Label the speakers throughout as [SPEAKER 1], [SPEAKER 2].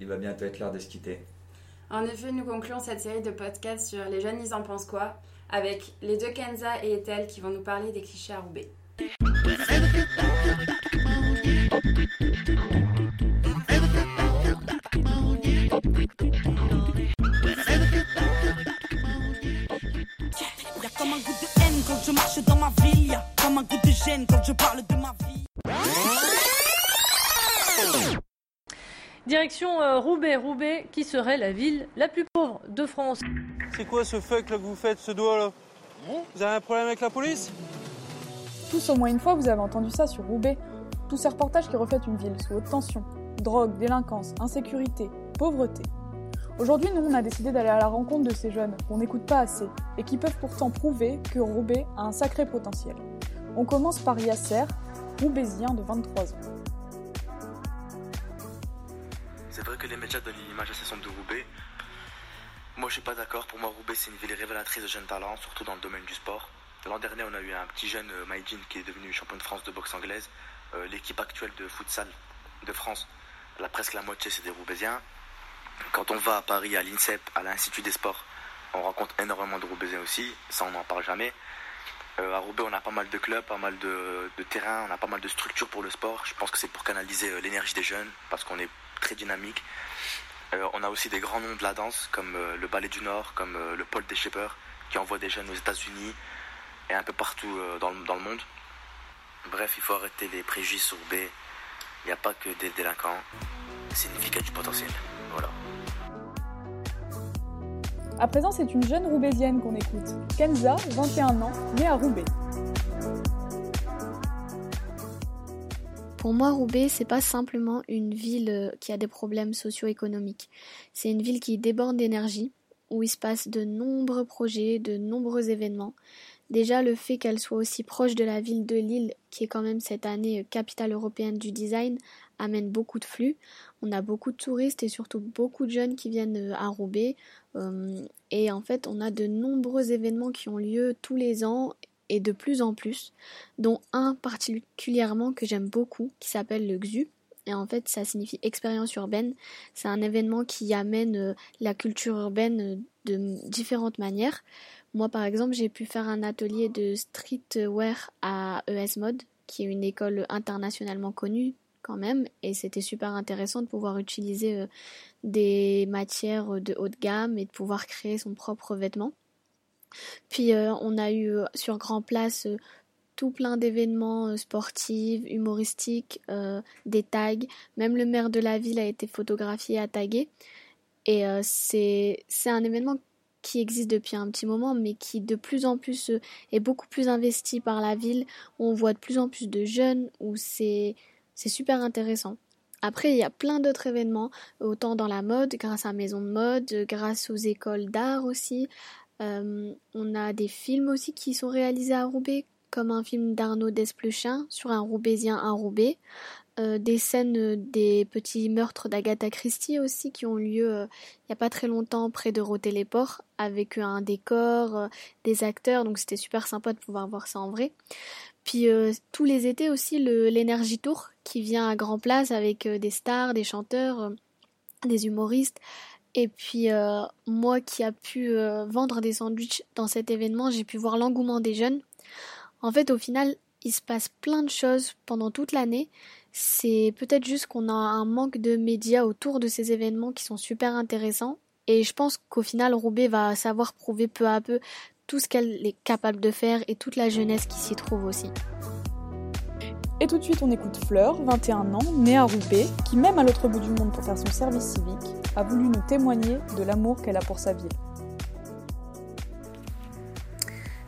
[SPEAKER 1] il va bientôt être l'heure de se quitter.
[SPEAKER 2] En effet, nous concluons cette série de podcasts sur les jeunes, ils en pensent quoi avec les deux Kenza et Ethel qui vont nous parler des clichés à Roubaix.
[SPEAKER 3] comme un goût de haine quand je marche dans ma ville. Y'a comme un goût de gêne quand je parle de ma vie.
[SPEAKER 4] Direction euh, Roubaix, Roubaix, qui serait la ville la plus pauvre de France.
[SPEAKER 5] C'est quoi ce fuck là que vous faites, ce doigt là Vous avez un problème avec la police
[SPEAKER 6] Tous au moins une fois, vous avez entendu ça sur Roubaix. Tous ces reportages qui reflètent une ville sous haute tension. Drogue, délinquance, insécurité, pauvreté. Aujourd'hui, nous, on a décidé d'aller à la rencontre de ces jeunes qu'on n'écoute pas assez et qui peuvent pourtant prouver que Roubaix a un sacré potentiel. On commence par Yasser, roubaisien de 23 ans.
[SPEAKER 7] Les médias donnent une image assez sombre de Roubaix. Moi, je suis pas d'accord. Pour moi, Roubaix, c'est une ville révélatrice de jeunes talents, surtout dans le domaine du sport. L'an dernier, on a eu un petit jeune, euh, Maïdine, qui est devenu champion de France de boxe anglaise. Euh, l'équipe actuelle de futsal de France, la presque la moitié, c'est des Roubaisiens. Quand on va à Paris, à l'INSEP, à l'Institut des sports, on rencontre énormément de Roubaisiens aussi. Ça, on n'en parle jamais. Euh, à Roubaix, on a pas mal de clubs, pas mal de, terrains, on a pas mal de structures pour le sport. Je pense que c'est pour canaliser l'énergie des jeunes, parce qu'on est très dynamique. Euh, on a aussi des grands noms de la danse, comme le Ballet du Nord, comme le Paul des Shepherds, qui envoie des jeunes aux États-Unis et un peu partout dans le, monde. Bref, il faut arrêter les préjudices sur. Il n'y a pas que des délinquants, c'est une ville qui a du potentiel. Voilà.
[SPEAKER 6] À présent, c'est une jeune roubaisienne qu'on écoute. Kenza, 21 ans, née à Roubaix.
[SPEAKER 8] Pour moi, Roubaix, c'est pas simplement une ville euh, qui a des problèmes socio-économiques. C'est une ville qui déborde d'énergie, où il se passe de nombreux projets, de nombreux événements. Déjà, le fait qu'elle soit aussi proche de la ville de Lille, qui est quand même cette année euh, capitale européenne du design, amène beaucoup de flux. On a beaucoup de touristes et surtout beaucoup de jeunes qui viennent euh, à Roubaix. Et en fait, on a de nombreux événements qui ont lieu tous les ans et de plus en plus, dont un particulièrement que j'aime beaucoup, qui s'appelle le XU. Et en fait, ça signifie expérience urbaine. C'est un événement qui amène euh, la culture urbaine de différentes manières. Moi, par exemple, j'ai pu faire un atelier de streetwear à ES Mode, qui est une école internationalement connue quand même et c'était super intéressant de pouvoir utiliser euh, des matières de haut de gamme et de pouvoir créer son propre vêtement. Puis euh, on a eu euh, sur Grand Place tout plein d'événements sportifs, humoristiques, des tags. Même le maire de la ville a été photographié à taguer. Et c'est un événement qui existe depuis un petit moment, mais qui de plus en plus est beaucoup plus investi par la ville. On voit de plus en plus de jeunes où c'est super intéressant. Après, il y a plein d'autres événements, autant dans la mode, grâce à Maison de Mode, grâce aux écoles d'art aussi. Euh, on a des films aussi qui sont réalisés à Roubaix, comme un film d'Arnaud Desplechin sur un Roubaisien à Roubaix. Euh, des scènes des petits meurtres d'Agatha Christie aussi qui ont lieu euh, il n'y a pas très longtemps près de Roté-les-Ports avec un décor, des acteurs, donc c'était super sympa de pouvoir voir ça en vrai. Puis tous les étés aussi l'Energy Tour qui vient à Grand Place avec des stars, des chanteurs, des humoristes. Et puis moi qui a pu vendre des sandwichs dans cet événement, j'ai pu voir l'engouement des jeunes. En fait, au final, il se passe plein de choses pendant toute l'année. C'est peut-être juste qu'on a un manque de médias autour de ces événements qui sont super intéressants. Et je pense qu'au final, Roubaix va savoir prouver peu à peu tout ce qu'elle est capable de faire et toute la jeunesse qui s'y trouve aussi.
[SPEAKER 6] Et tout de suite, on écoute Fleur, 21 ans, née à Roubaix, qui même à l'autre bout du monde pour faire son service civique, a voulu nous témoigner de l'amour qu'elle a pour sa ville.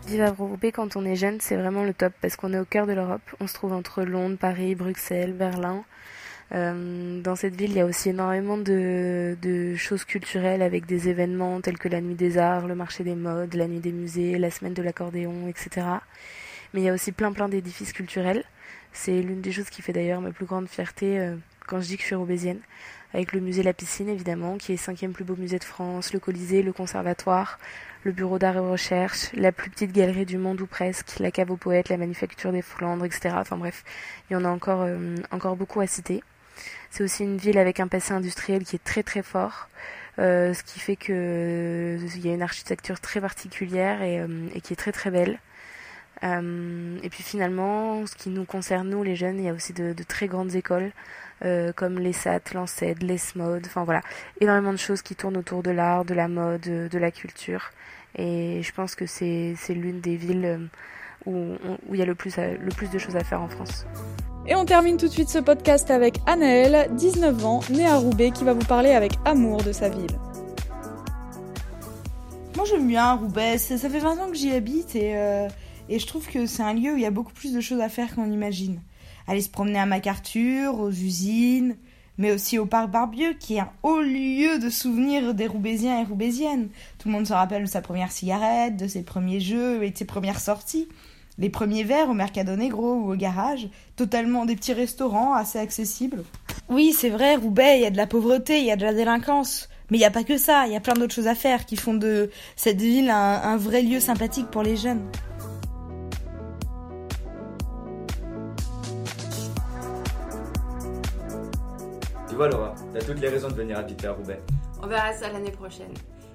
[SPEAKER 9] Vivre à Roubaix quand on est jeune, c'est vraiment le top parce qu'on est au cœur de l'Europe. On se trouve entre Londres, Paris, Bruxelles, Berlin. Euh, dans cette ville, il y a aussi énormément de, de, choses culturelles avec des événements tels que la nuit des arts, le marché des modes, la nuit des musées, la semaine de l'accordéon, etc. Mais il y a aussi plein plein d'édifices culturels. C'est l'une des choses qui fait d'ailleurs ma plus grande fierté euh, quand je dis que je suis roubaisienne. Avec le musée La Piscine évidemment, qui est le cinquième plus beau musée de France, le Colisée, le Conservatoire, le Bureau d'art et recherche, la plus petite galerie du monde ou presque, la cave aux poètes, la manufacture des Flandres, etc. Enfin bref, il y en a encore, euh, encore beaucoup à citer. C'est aussi une ville avec un passé industriel qui est très très fort. Euh, ce qui fait que il y a une architecture très particulière et qui est très très belle. Euh, et puis finalement, ce qui nous concerne, nous les jeunes, il y a aussi de, de très grandes écoles euh, comme les SAT, l'ANCED, l'ESMOD, enfin voilà, énormément de choses qui tournent autour de l'art, de la mode, de la culture. Et je pense que c'est l'une des villes euh, où, où il y a le plus, le plus de choses à faire en France.
[SPEAKER 6] Et on termine tout de suite ce podcast avec Anaëlle, 19 ans, née à Roubaix, qui va vous parler avec amour de sa ville.
[SPEAKER 1] Moi j'aime bien Roubaix, ça, fait 20 ans que j'y habite et... Euh et je trouve que c'est un lieu où il y a beaucoup plus de choses à faire qu'on imagine. Aller se promener à MacArthur, aux usines, mais aussi au parc Barbieux, qui est un haut lieu de souvenirs des Roubaisiens et Roubaisiennes. Tout le monde se rappelle de sa première cigarette, de ses premiers jeux et de ses premières sorties. Les premiers verres au Mercado Negro ou au garage, totalement des petits restaurants assez accessibles. Oui, c'est vrai, Roubaix, il y a de la pauvreté, il y a de la délinquance. Mais il n'y a pas que ça, il y a plein d'autres choses à faire qui font de cette ville un vrai lieu sympathique pour les jeunes.
[SPEAKER 10] vois, Laura, t'as toutes les raisons de venir habiter à Roubaix.
[SPEAKER 2] On verra ça l'année prochaine.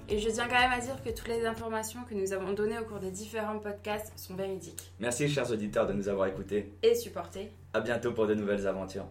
[SPEAKER 2] Et je tiens quand même à dire que toutes les informations que nous avons données au cours des différents podcasts sont véridiques.
[SPEAKER 10] Merci, chers auditeurs, de nous avoir écoutés.
[SPEAKER 2] Et supportés.
[SPEAKER 10] À bientôt pour de nouvelles aventures.